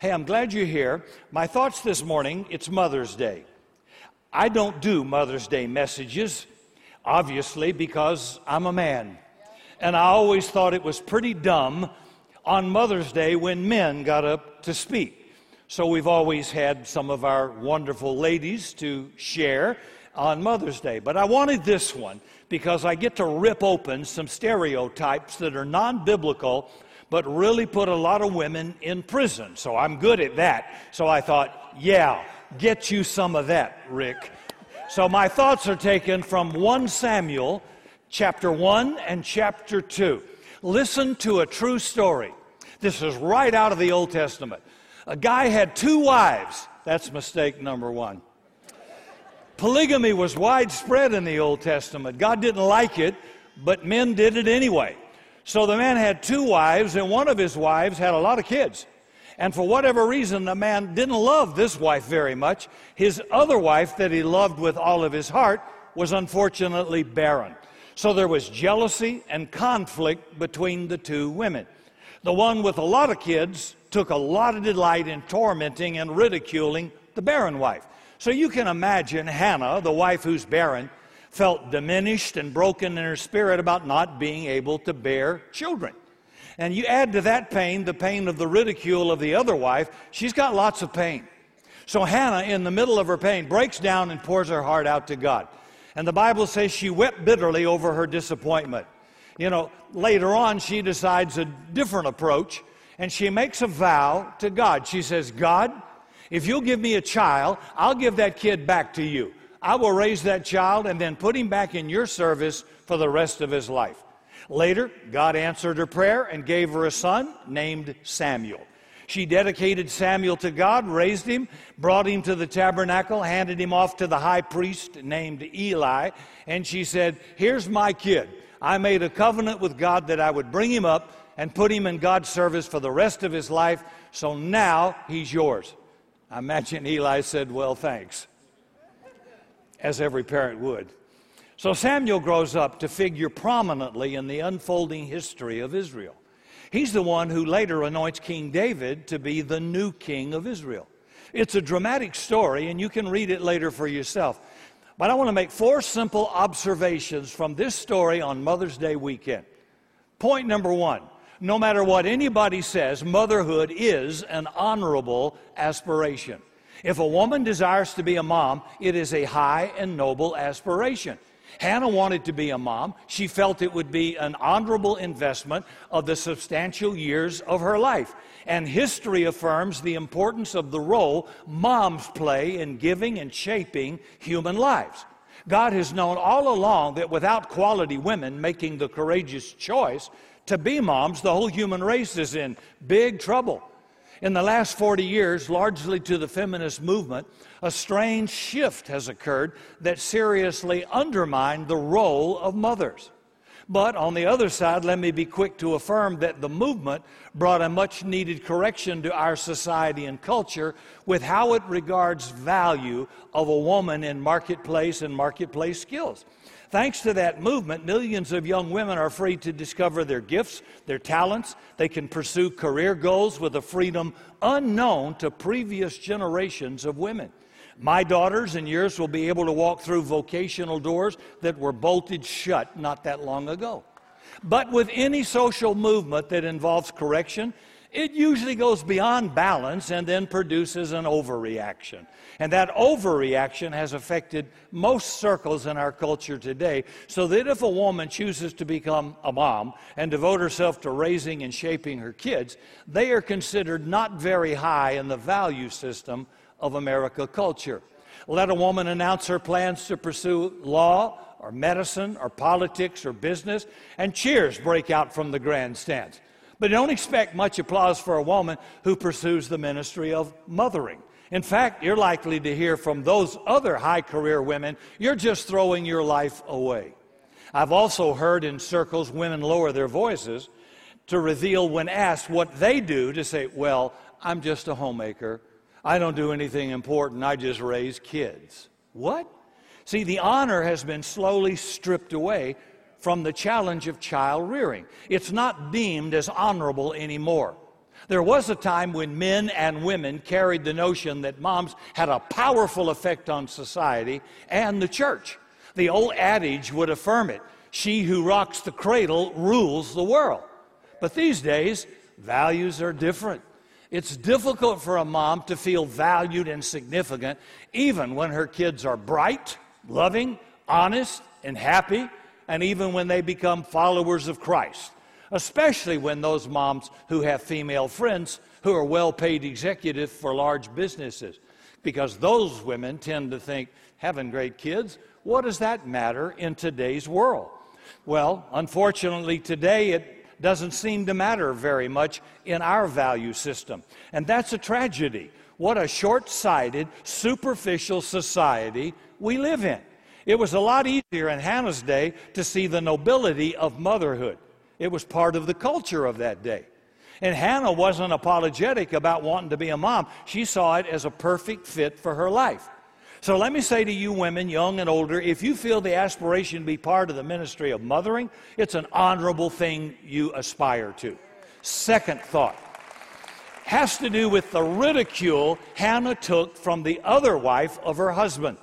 Hey, I'm glad you're here. My thoughts this morning, it's Mother's Day. I don't do Mother's Day messages, obviously, because I'm a man. And I always thought it was pretty dumb on Mother's Day when men got up to speak. So we've always had some of our wonderful ladies to share on Mother's Day. But I wanted this one because I get to rip open some stereotypes that are non biblical but really put a lot of women in prison. So I'm good at that. So I thought, yeah, get you some of that, Rick. So my thoughts are taken from 1 Samuel chapter 1 and chapter 2. Listen to a true story. This is right out of the Old Testament. A guy had two wives. That's mistake number one. Polygamy was widespread in the Old Testament. God didn't like it, but men did it anyway. So the man had two wives, and one of his wives had a lot of kids. And for whatever reason, the man didn't love this wife very much. His other wife, that he loved with all of his heart, was unfortunately barren. So there was jealousy and conflict between the two women. The one with a lot of kids took a lot of delight in tormenting and ridiculing the barren wife. So you can imagine Hannah, the wife who's barren, felt diminished and broken in her spirit about not being able to bear children. And you add to that pain the pain of the ridicule of the other wife, she's got lots of pain. So Hannah, in the middle of her pain, breaks down and pours her heart out to God. And the Bible says she wept bitterly over her disappointment. You know, later on, she decides a different approach and she makes a vow to God. She says, God, if you'll give me a child, I'll give that kid back to you. I will raise that child and then put him back in your service for the rest of his life. Later, God answered her prayer and gave her a son named Samuel. She dedicated Samuel to God, raised him, brought him to the tabernacle, handed him off to the high priest named Eli, and she said, Here's my kid. I made a covenant with God that I would bring him up and put him in God's service for the rest of his life, so now he's yours. I imagine Eli said, Well, thanks as every parent would. So Samuel grows up to figure prominently in the unfolding history of Israel. He's the one who later anoints King David to be the new king of Israel. It's a dramatic story, and you can read it later for yourself. But I want to make four simple observations from this story on Mother's Day weekend. Point number one no matter what anybody says, motherhood is an honorable aspiration. If a woman desires to be a mom, it is a high and noble aspiration. Hannah wanted to be a mom. She felt it would be an honorable investment of the substantial years of her life. And history affirms the importance of the role moms play in giving and shaping human lives. God has known all along that without quality women making the courageous choice to be moms, the whole human race is in big trouble. In the last 40 years, largely to the feminist movement, a strange shift has occurred that seriously undermined the role of mothers. But on the other side, let me be quick to affirm that the movement brought a much needed correction to our society and culture with how it regards value of a woman in marketplace and marketplace skills. Thanks to that movement, millions of young women are free to discover their gifts, their talents. They can pursue career goals with a freedom unknown to previous generations of women. My daughters and yours will be able to walk through vocational doors that were bolted shut not that long ago. But with any social movement that involves correction, it usually goes beyond balance and then produces an overreaction. And that overreaction has affected most circles in our culture today. So that if a woman chooses to become a mom and devote herself to raising and shaping her kids, they are considered not very high in the value system of America culture. Let a woman announce her plans to pursue law or medicine or politics or business, and cheers break out from the grandstands. But don't expect much applause for a woman who pursues the ministry of mothering. In fact, you're likely to hear from those other high career women, you're just throwing your life away. I've also heard in circles women lower their voices to reveal when asked what they do to say, Well, I'm just a homemaker. I don't do anything important. I just raise kids. What? See, the honor has been slowly stripped away from the challenge of child rearing. It's not deemed as honorable anymore. There was a time when men and women carried the notion that moms had a powerful effect on society and the church. The old adage would affirm it she who rocks the cradle rules the world. But these days, values are different. It's difficult for a mom to feel valued and significant even when her kids are bright, loving, honest, and happy, and even when they become followers of Christ especially when those moms who have female friends who are well paid executives for large businesses. Because those women tend to think, having great kids, what does that matter in today's world? Well, unfortunately, today it doesn't seem to matter very much in our value system. And that's a tragedy. What a short sighted, superficial society we live in. It was a lot easier in Hannah's day to see the nobility of motherhood. It was part of the culture of that day. And Hannah wasn't apologetic about wanting to be a mom. She saw it as a perfect fit for her life. So let me say to you women, young and older, if you feel the aspiration to be part of the ministry of mothering, it's an honorable thing you aspire to. Second thought has to do with the ridicule Hannah took from the other wife of her husband.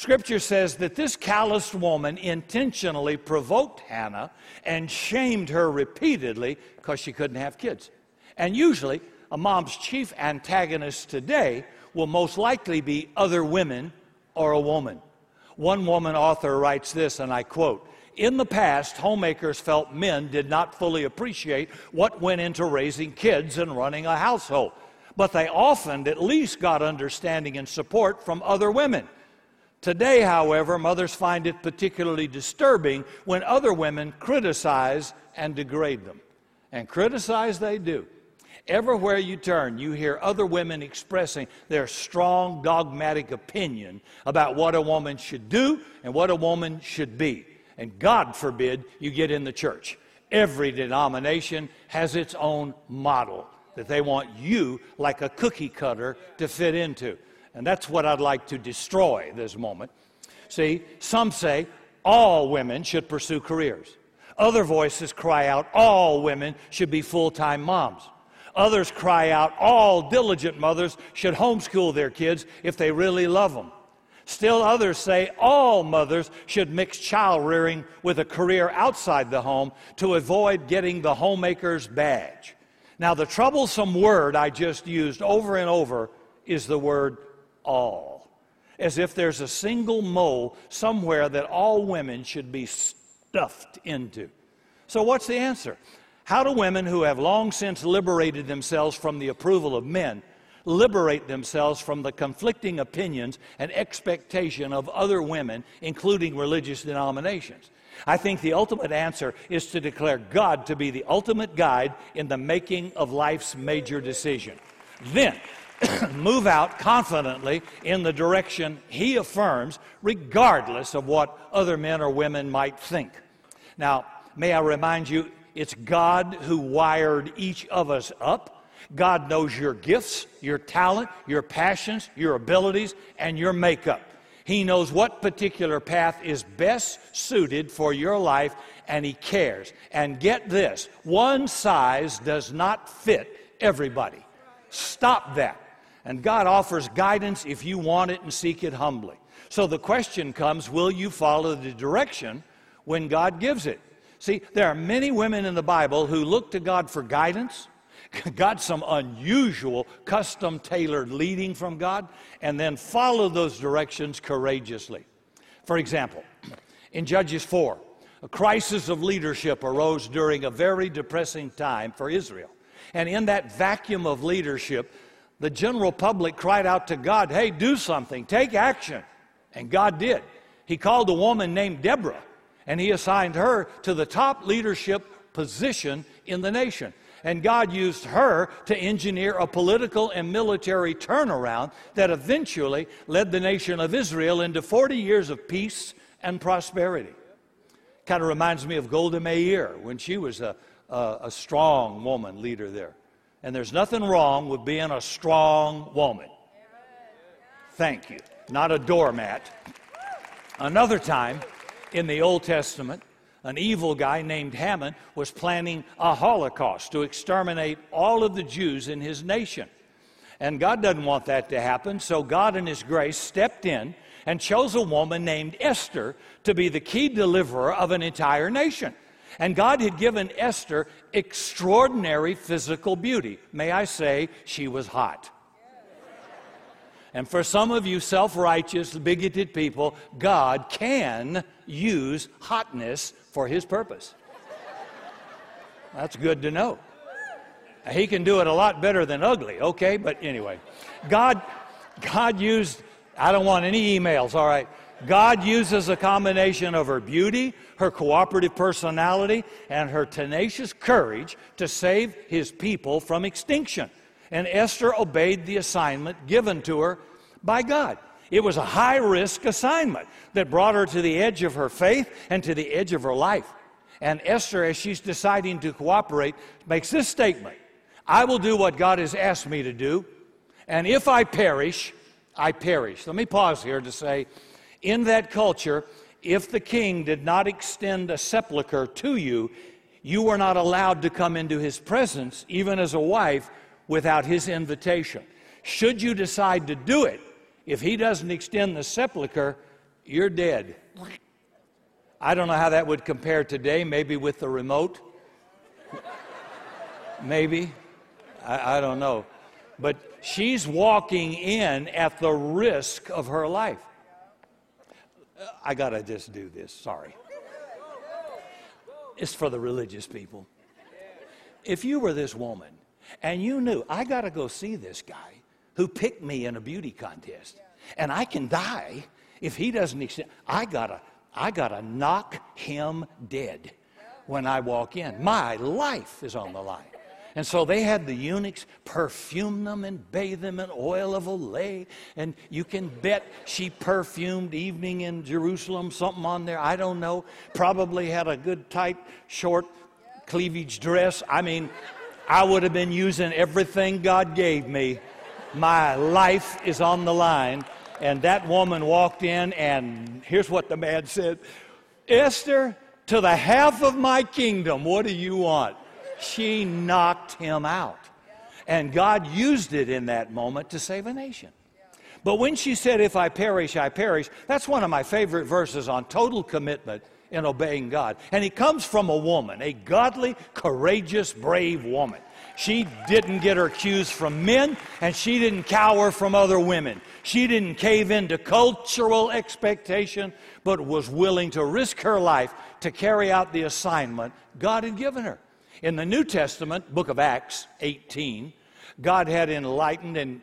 Scripture says that this calloused woman intentionally provoked Hannah and shamed her repeatedly because she couldn't have kids. And usually, a mom's chief antagonist today will most likely be other women or a woman. One woman author writes this, and I quote In the past, homemakers felt men did not fully appreciate what went into raising kids and running a household, but they often at least got understanding and support from other women. Today, however, mothers find it particularly disturbing when other women criticize and degrade them. And criticize they do. Everywhere you turn, you hear other women expressing their strong dogmatic opinion about what a woman should do and what a woman should be. And God forbid you get in the church. Every denomination has its own model that they want you, like a cookie cutter, to fit into. And that's what I'd like to destroy this moment. See, some say all women should pursue careers. Other voices cry out all women should be full time moms. Others cry out all diligent mothers should homeschool their kids if they really love them. Still others say all mothers should mix child rearing with a career outside the home to avoid getting the homemaker's badge. Now, the troublesome word I just used over and over is the word all. As if there's a single mole somewhere that all women should be stuffed into. So, what's the answer? How do women who have long since liberated themselves from the approval of men liberate themselves from the conflicting opinions and expectation of other women, including religious denominations? I think the ultimate answer is to declare God to be the ultimate guide in the making of life's major decision. Then, move out confidently in the direction he affirms, regardless of what other men or women might think. Now, may I remind you, it's God who wired each of us up. God knows your gifts, your talent, your passions, your abilities, and your makeup. He knows what particular path is best suited for your life, and He cares. And get this one size does not fit everybody. Stop that. And God offers guidance if you want it and seek it humbly. So the question comes will you follow the direction when God gives it? See, there are many women in the Bible who look to God for guidance, got some unusual, custom tailored leading from God, and then follow those directions courageously. For example, in Judges 4, a crisis of leadership arose during a very depressing time for Israel. And in that vacuum of leadership, the general public cried out to God, Hey, do something, take action. And God did. He called a woman named Deborah, and he assigned her to the top leadership position in the nation. And God used her to engineer a political and military turnaround that eventually led the nation of Israel into 40 years of peace and prosperity. Kind of reminds me of Golda Meir when she was a, a, a strong woman leader there. And there's nothing wrong with being a strong woman. Thank you. Not a doormat. Another time in the Old Testament, An evil guy named Haman was planning a Holocaust to exterminate all of the Jews in his nation. And God doesn't want that to happen, so God, in His grace, stepped in and chose a woman named Esther to be the key deliverer of an entire nation. And God had given Esther extraordinary physical beauty. May I say, she was hot. And for some of you self righteous, bigoted people, God can use hotness for his purpose. That's good to know. He can do it a lot better than ugly, okay? But anyway, God, God used, I don't want any emails, all right? God uses a combination of her beauty, her cooperative personality, and her tenacious courage to save his people from extinction. And Esther obeyed the assignment given to her by God. It was a high risk assignment that brought her to the edge of her faith and to the edge of her life. And Esther, as she's deciding to cooperate, makes this statement I will do what God has asked me to do, and if I perish, I perish. Let me pause here to say, in that culture, if the king did not extend a sepulchre to you, you were not allowed to come into his presence, even as a wife, without his invitation. Should you decide to do it, if he doesn't extend the sepulchre, you're dead. I don't know how that would compare today, maybe with the remote. maybe. I, I don't know. But she's walking in at the risk of her life. I got to just do this, sorry. It's for the religious people. If you were this woman and you knew, I got to go see this guy who picked me in a beauty contest, and I can die if he doesn't extend, I got to I got to knock him dead when I walk in. My life is on the line. And so they had the eunuchs perfume them and bathe them in oil of Olay. And you can bet she perfumed evening in Jerusalem, something on there. I don't know. Probably had a good, tight, short cleavage dress. I mean, I would have been using everything God gave me. My life is on the line. And that woman walked in, and here's what the man said Esther, to the half of my kingdom, what do you want? She knocked him out. And God used it in that moment to save a nation. But when she said, If I perish, I perish, that's one of my favorite verses on total commitment in obeying God. And it comes from a woman, a godly, courageous, brave woman. She didn't get her cues from men, and she didn't cower from other women. She didn't cave into cultural expectation, but was willing to risk her life to carry out the assignment God had given her. In the New Testament, book of Acts 18, God had enlightened and,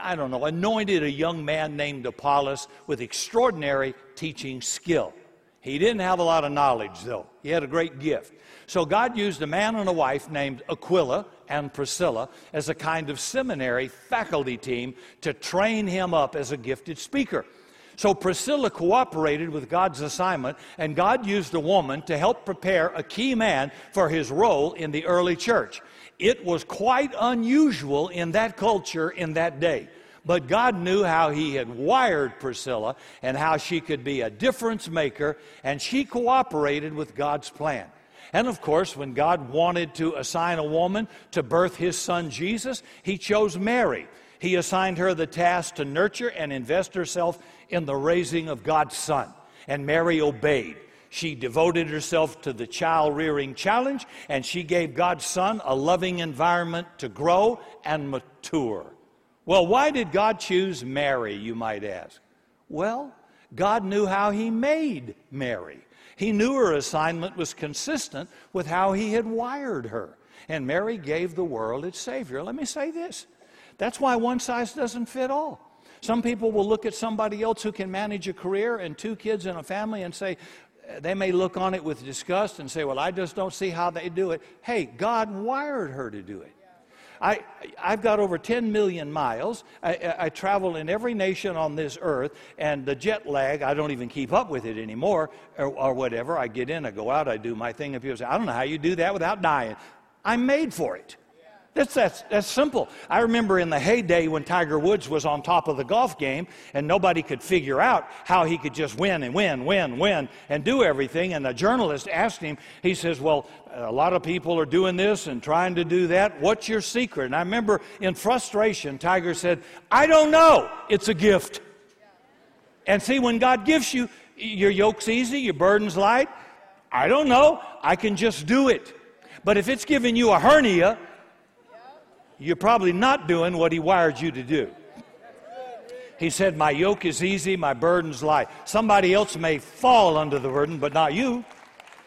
I don't know, anointed a young man named Apollos with extraordinary teaching skill. He didn't have a lot of knowledge, though. He had a great gift. So God used a man and a wife named Aquila and Priscilla as a kind of seminary faculty team to train him up as a gifted speaker. So Priscilla cooperated with God's assignment, and God used a woman to help prepare a key man for his role in the early church. It was quite unusual in that culture in that day. But God knew how He had wired Priscilla and how she could be a difference maker, and she cooperated with God's plan. And of course, when God wanted to assign a woman to birth His son Jesus, He chose Mary. He assigned her the task to nurture and invest herself in the raising of God's son. And Mary obeyed. She devoted herself to the child rearing challenge, and she gave God's son a loving environment to grow and mature. Well, why did God choose Mary, you might ask? Well, God knew how He made Mary. He knew her assignment was consistent with how He had wired her. And Mary gave the world its Savior. Let me say this that's why one size doesn't fit all. Some people will look at somebody else who can manage a career and two kids and a family and say, they may look on it with disgust and say, Well, I just don't see how they do it. Hey, God wired her to do it. I, I've got over 10 million miles. I, I, travel in every nation on this earth, and the jet lag, I don't even keep up with it anymore, or, or whatever. I get in, I go out, I do my thing, and people say, I don't know how you do that without dying. I'm made for it. That's, that's, that's simple. I remember in the heyday when Tiger Woods was on top of the golf game and nobody could figure out how he could just win and win, win, win, and do everything. And a journalist asked him, he says, Well, a lot of people are doing this and trying to do that. What's your secret? And I remember in frustration, Tiger said, I don't know. It's a gift. And see, when God gives you, your yoke's easy, your burden's light. I don't know. I can just do it. But if it's giving you a hernia, you're probably not doing what He wired you to do. He said, My yoke is easy, my burden's light. Somebody else may fall under the burden, but not you.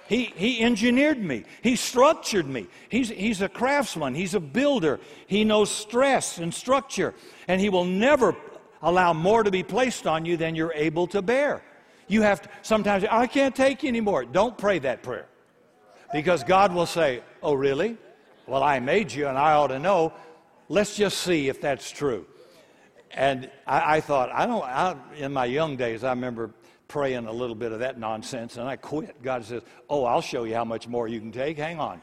He, he engineered me. He structured me. He's, he's a craftsman. He's a builder. He knows stress and structure. And He will never allow more to be placed on you than you're able to bear. You have to, sometimes, I can't take anymore. Don't pray that prayer. Because God will say, Oh, really? Well, I made you and I ought to know. Let's just see if that's true. And I, I thought, I don't, I, in my young days, I remember praying a little bit of that nonsense and I quit. God says, Oh, I'll show you how much more you can take. Hang on.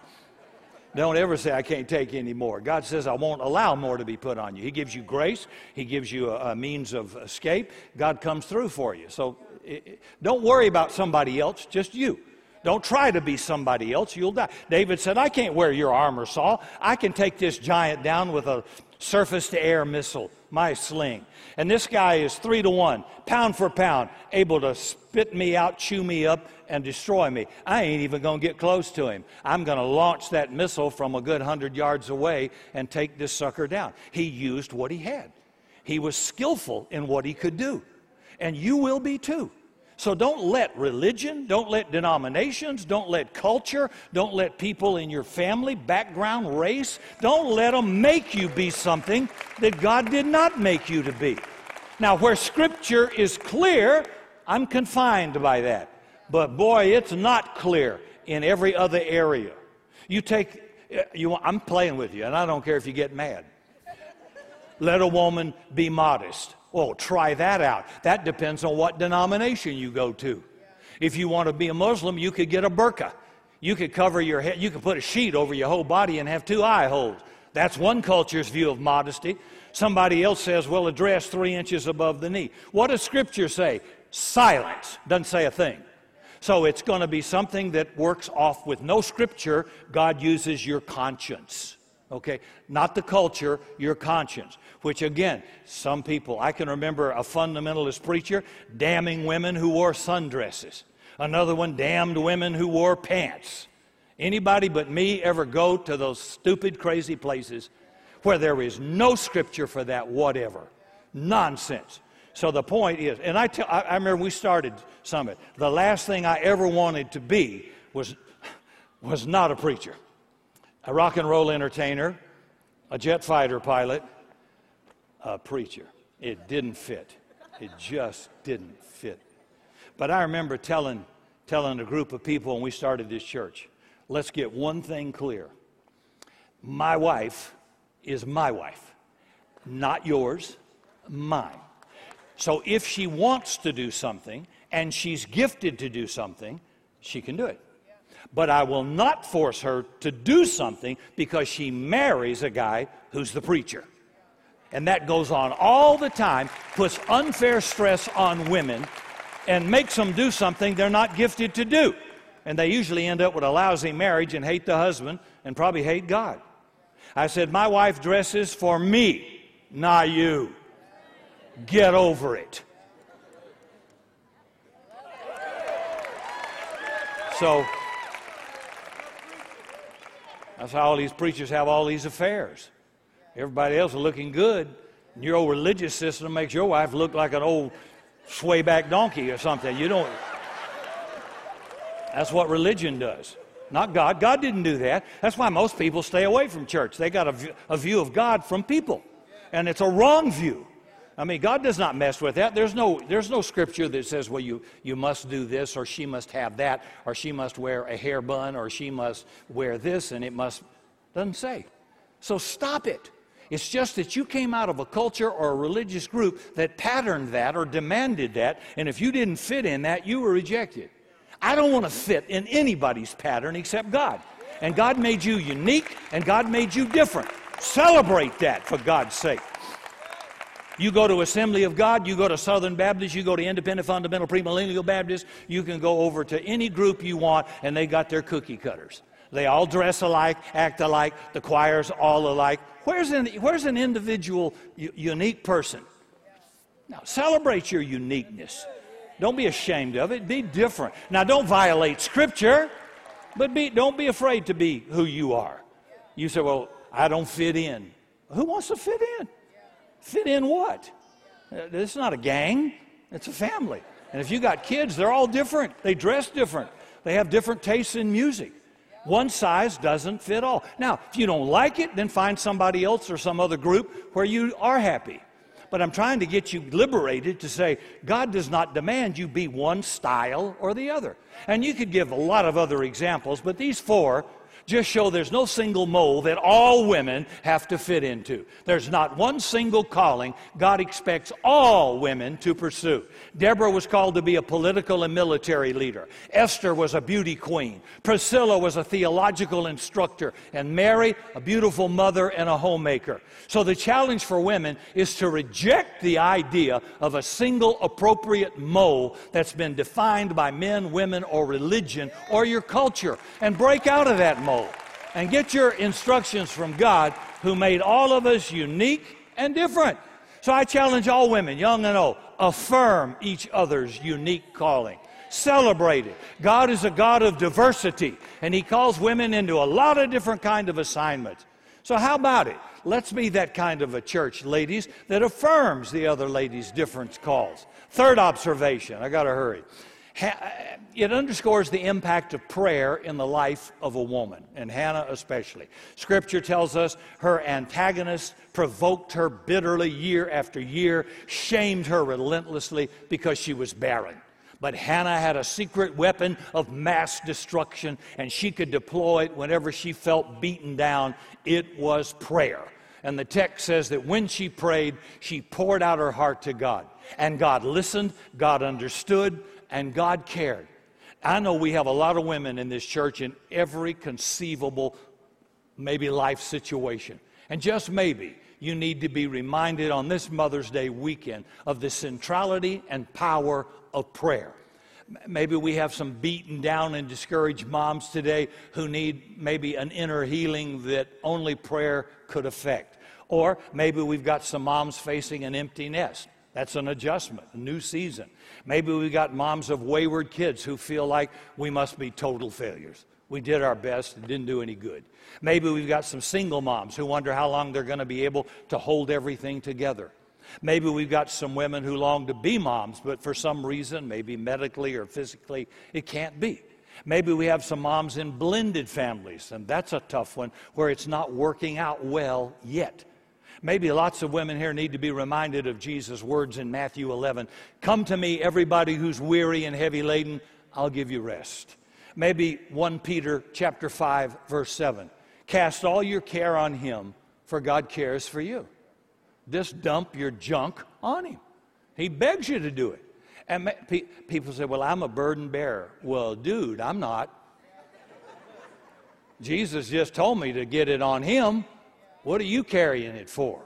Don't ever say, I can't take any more. God says, I won't allow more to be put on you. He gives you grace, He gives you a, a means of escape. God comes through for you. So it, don't worry about somebody else, just you. Don't try to be somebody else, you'll die. David said, I can't wear your armor, Saul. I can take this giant down with a surface to air missile, my sling. And this guy is three to one, pound for pound, able to spit me out, chew me up, and destroy me. I ain't even going to get close to him. I'm going to launch that missile from a good hundred yards away and take this sucker down. He used what he had, he was skillful in what he could do. And you will be too. So don't let religion, don't let denominations, don't let culture, don't let people in your family, background, race, don't let them make you be something that God did not make you to be. Now, where Scripture is clear, I'm confined by that. But boy, it's not clear in every other area. You take, you, I'm playing with you, and I don't care if you get mad. Let a woman be modest. Well, try that out. That depends on what denomination you go to. If you want to be a Muslim, you could get a burqa. You could cover your head, you could put a sheet over your whole body and have two eye holes. That's one culture's view of modesty. Somebody else says, well, a dress three inches above the knee. What does Scripture say? Silence. Doesn't say a thing. So it's going to be something that works off with no Scripture. God uses your conscience. Okay? Not the culture, your conscience. Which again, some people, I can remember a fundamentalist preacher damning women who wore sundresses. Another one damned women who wore pants. Anybody but me ever go to those stupid, crazy places where there is no scripture for that whatever? Nonsense. So the point is, and I, tell, I, I remember we started Summit. The last thing I ever wanted to be was, was not a preacher a rock and roll entertainer, a jet fighter pilot, a preacher. It didn't fit. It just didn't fit. But I remember telling, telling a group of people when we started this church let's get one thing clear. My wife is my wife, not yours, mine. So if she wants to do something and she's gifted to do something, she can do it. But I will not force her to do something because she marries a guy who's the preacher. And that goes on all the time, puts unfair stress on women, and makes them do something they're not gifted to do. And they usually end up with a lousy marriage and hate the husband and probably hate God. I said, My wife dresses for me, not you. Get over it. So, that's how all these preachers have all these affairs. Everybody else is looking good. And your old religious system makes your wife look like an old swayback donkey or something. You don't. That's what religion does. Not God. God didn't do that. That's why most people stay away from church. They got a, a view of God from people. And it's a wrong view. I mean, God does not mess with that. There's no, there's no scripture that says, well, you, you must do this, or she must have that, or she must wear a hair bun, or she must wear this, and it must. Doesn't say. So stop it. It's just that you came out of a culture or a religious group that patterned that or demanded that, and if you didn't fit in that, you were rejected. I don't want to fit in anybody's pattern except God. And God made you unique, and God made you different. Celebrate that, for God's sake. You go to Assembly of God, you go to Southern Baptist, you go to Independent Fundamental Premillennial Baptist, you can go over to any group you want, and they got their cookie cutters. They all dress alike, act alike, the choir's all alike. Where's an, where's an individual, unique person? Now, celebrate your uniqueness. Don't be ashamed of it. Be different. Now, don't violate Scripture, but be, don't be afraid to be who you are. You say, well, I don't fit in. Who wants to fit in? Fit in what? Uh, This is not a gang, it's a family. And if you got kids, they're all different. They dress different, they have different tastes in music. One size doesn't fit all. Now, if you don't like it, then find somebody else or some other group where you are happy. But I'm trying to get you liberated to say God does not demand you be one style or the other. And you could give a lot of other examples, but these four just show there's no single mold that all women have to fit into. There's not one single calling God expects all women to pursue. Deborah was called to be a political and military leader. Esther was a beauty queen. Priscilla was a theological instructor. And Mary, a beautiful mother and a homemaker. So the challenge for women is to reject the idea of a single appropriate mold that's been defined by men, women, or religion or your culture and break out of that mold and get your instructions from God who made all of us unique and different. So I challenge all women, young and old, affirm each other's unique calling. Celebrate it. God is a God of diversity, and He calls women into a lot of different kind of assignments. So how about it? Let's be that kind of a church, ladies, that affirms the other ladies' different calls. Third observation, I got to hurry. It underscores the impact of prayer in the life of a woman, and Hannah especially. Scripture tells us her antagonist provoked her bitterly year after year, shamed her relentlessly because she was barren. But Hannah had a secret weapon of mass destruction, and she could deploy it whenever she felt beaten down. It was prayer. And the text says that when she prayed, she poured out her heart to God. And God listened, God understood, and God cared. I know we have a lot of women in this church in every conceivable, maybe life situation. And just maybe you need to be reminded on this Mother's Day weekend of the centrality and power of prayer. Maybe we have some beaten down and discouraged moms today who need maybe an inner healing that only prayer could affect. Or maybe we've got some moms facing an empty nest. That's an adjustment, a new season. Maybe we've got moms of wayward kids who feel like we must be total failures. We did our best, it didn't do any good. Maybe we've got some single moms who wonder how long they're going to be able to hold everything together. Maybe we've got some women who long to be moms, but for some reason, maybe medically or physically, it can't be. Maybe we have some moms in blended families, and that's a tough one where it's not working out well yet. Maybe lots of women here need to be reminded of Jesus' words in Matthew 11 Come to me, everybody who's weary and heavy laden, I'll give you rest. Maybe 1 Peter chapter 5 verse 7. Cast all your care on him, for God cares for you. Just dump your junk on him. He begs you to do it. And pe- people say, Well, I'm a burden bearer. Well, dude, I'm not. Jesus just told me to get it on him. What are you carrying it for?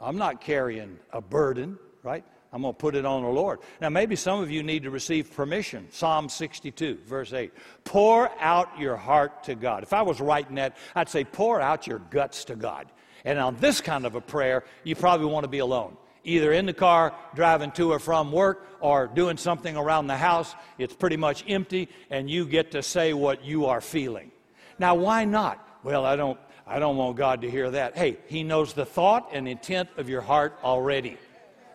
I'm not carrying a burden, right? I'm going to put it on the Lord. Now, maybe some of you need to receive permission. Psalm 62, verse 8. Pour out your heart to God. If I was writing that, I'd say, pour out your guts to God. And on this kind of a prayer, you probably want to be alone. Either in the car, driving to or from work, or doing something around the house. It's pretty much empty, and you get to say what you are feeling. Now, why not? Well, I don't, I don't want God to hear that. Hey, He knows the thought and intent of your heart already.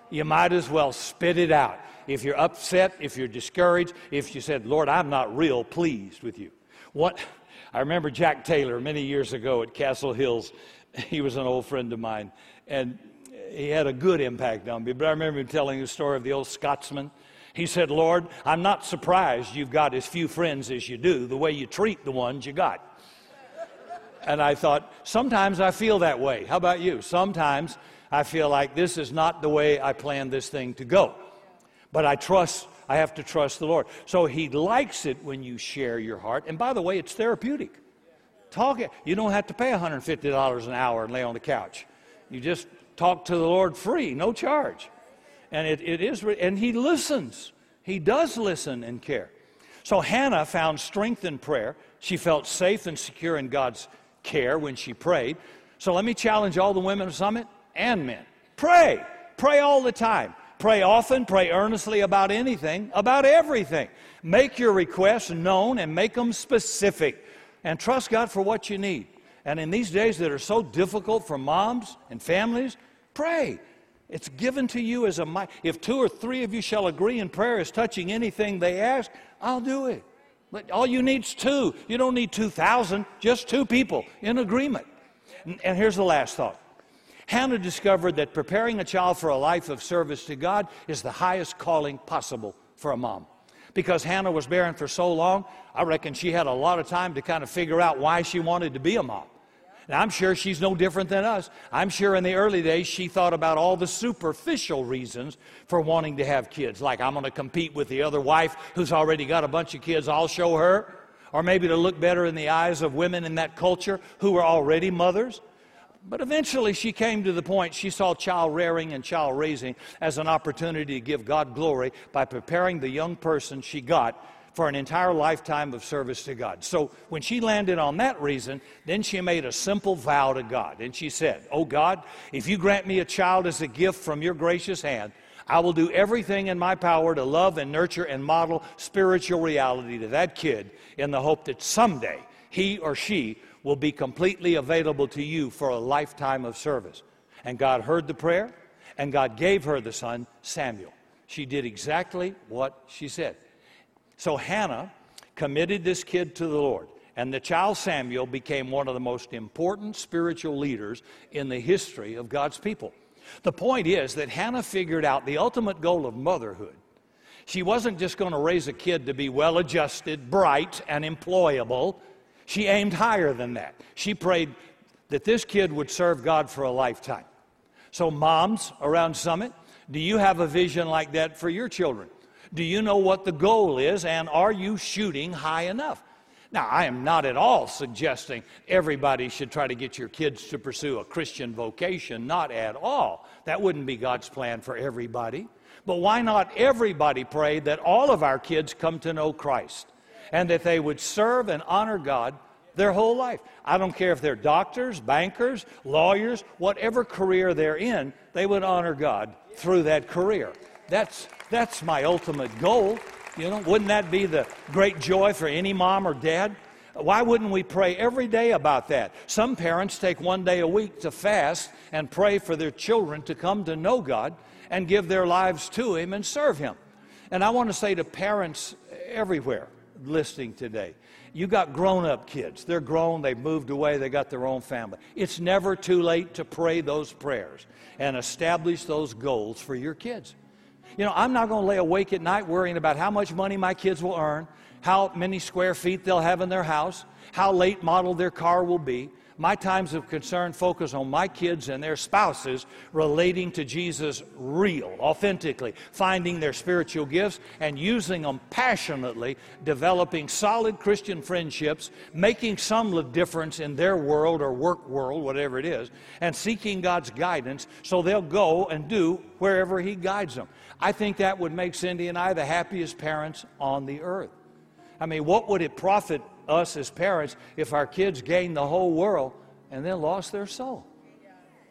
You might as well spit it out. If you're upset, if you're discouraged, if you said, Lord, I'm not real pleased with you. What I remember Jack Taylor many years ago at Castle Hills. He was an old friend of mine, and he had a good impact on me. But I remember him telling the story of the old Scotsman. He said, Lord, I'm not surprised you've got as few friends as you do, the way you treat the ones you got. And I thought, sometimes I feel that way. How about you? Sometimes I feel like this is not the way I planned this thing to go. But I trust, I have to trust the Lord. So He likes it when you share your heart. And by the way, it's therapeutic. Talk. You don't have to pay $150 an hour and lay on the couch. You just talk to the Lord free, no charge. And it, it is, and He listens. He does listen and care. So Hannah found strength in prayer. She felt safe and secure in God's care when she prayed. So let me challenge all the women of Summit and men. Pray. Pray all the time. Pray often, pray earnestly about anything, about everything. Make your requests known and make them specific. And trust God for what you need. And in these days that are so difficult for moms and families, pray. It's given to you as a might. If two or three of you shall agree in prayer as touching anything they ask, I'll do it. But all you need is two. You don't need 2,000, just two people in agreement. And here's the last thought Hannah discovered that preparing a child for a life of service to God is the highest calling possible for a mom. Because Hannah was barren for so long, I reckon she had a lot of time to kind of figure out why she wanted to be a mom. Now, I'm sure she's no different than us. I'm sure in the early days she thought about all the superficial reasons for wanting to have kids, like I'm going to compete with the other wife who's already got a bunch of kids, I'll show her. Or maybe to look better in the eyes of women in that culture who were already mothers. But eventually she came to the point she saw child rearing and child raising as an opportunity to give God glory by preparing the young person she got for an entire lifetime of service to God. So when she landed on that reason, then she made a simple vow to God. And she said, Oh God, if you grant me a child as a gift from your gracious hand, I will do everything in my power to love and nurture and model spiritual reality to that kid in the hope that someday he or she will be completely available to you for a lifetime of service. And God heard the prayer, and God gave her the son, Samuel. She did exactly what she said. So Hannah committed this kid to the Lord. And the child Samuel became one of the most important spiritual leaders in the history of God's people. The point is that Hannah figured out the ultimate goal of motherhood. She wasn't just going to raise a kid to be well adjusted, bright, and employable. She aimed higher than that. She prayed that this kid would serve God for a lifetime. So, moms around Summit, do you have a vision like that for your children? Do you know what the goal is, and are you shooting high enough? Now, I am not at all suggesting everybody should try to get your kids to pursue a Christian vocation, not at all. That wouldn't be God's plan for everybody. But why not everybody pray that all of our kids come to know Christ and that they would serve and honor God their whole life? I don't care if they're doctors, bankers, lawyers, whatever career they're in, they would honor God through that career. That's, that's my ultimate goal. You know, wouldn't that be the great joy for any mom or dad? Why wouldn't we pray every day about that? Some parents take one day a week to fast and pray for their children to come to know God and give their lives to Him and serve Him. And I want to say to parents everywhere listening today, you got grown up kids. They're grown, they've moved away, they got their own family. It's never too late to pray those prayers and establish those goals for your kids. You know, I'm not going to lay awake at night worrying about how much money my kids will earn, how many square feet they'll have in their house, how late model their car will be. My times of concern focus on my kids and their spouses relating to Jesus real, authentically, finding their spiritual gifts and using them passionately, developing solid Christian friendships, making some difference in their world or work world, whatever it is, and seeking God's guidance so they'll go and do wherever He guides them. I think that would make Cindy and I the happiest parents on the earth. I mean, what would it profit us as parents if our kids gained the whole world and then lost their soul?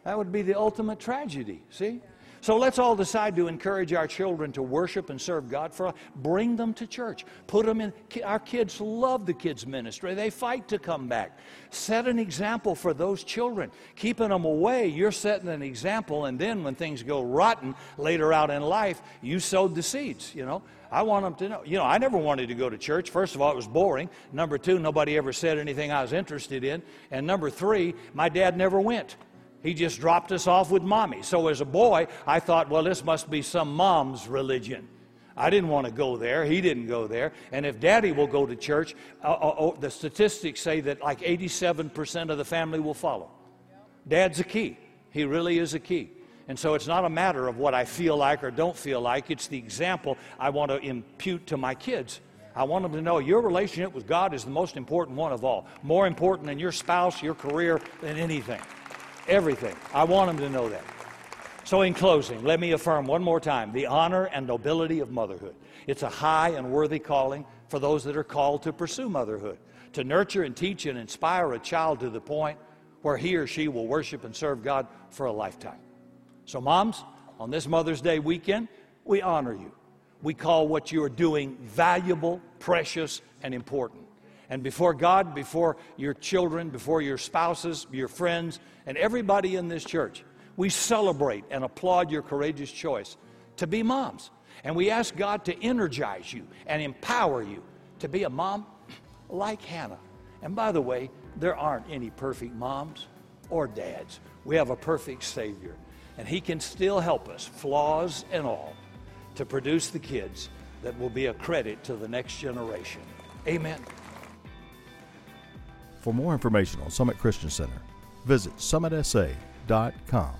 That would be the ultimate tragedy, see? So let's all decide to encourage our children to worship and serve God for bring them to church. Put them in our kids love the kids ministry. They fight to come back. Set an example for those children. Keeping them away, you're setting an example and then when things go rotten later out in life, you sowed the seeds, you know. I want them to know. You know, I never wanted to go to church. First of all, it was boring. Number 2, nobody ever said anything I was interested in. And number 3, my dad never went. He just dropped us off with mommy. So as a boy, I thought, well, this must be some mom's religion. I didn't want to go there. He didn't go there. And if daddy will go to church, uh, uh, uh, the statistics say that like 87% of the family will follow. Dad's a key. He really is a key. And so it's not a matter of what I feel like or don't feel like, it's the example I want to impute to my kids. I want them to know your relationship with God is the most important one of all. More important than your spouse, your career, than anything. Everything. I want them to know that. So, in closing, let me affirm one more time the honor and nobility of motherhood. It's a high and worthy calling for those that are called to pursue motherhood, to nurture and teach and inspire a child to the point where he or she will worship and serve God for a lifetime. So, moms, on this Mother's Day weekend, we honor you. We call what you are doing valuable, precious, and important. And before God, before your children, before your spouses, your friends, and everybody in this church, we celebrate and applaud your courageous choice to be moms. And we ask God to energize you and empower you to be a mom like Hannah. And by the way, there aren't any perfect moms or dads. We have a perfect Savior. And He can still help us, flaws and all, to produce the kids that will be a credit to the next generation. Amen. For more information on Summit Christian Center, visit summitsa.com.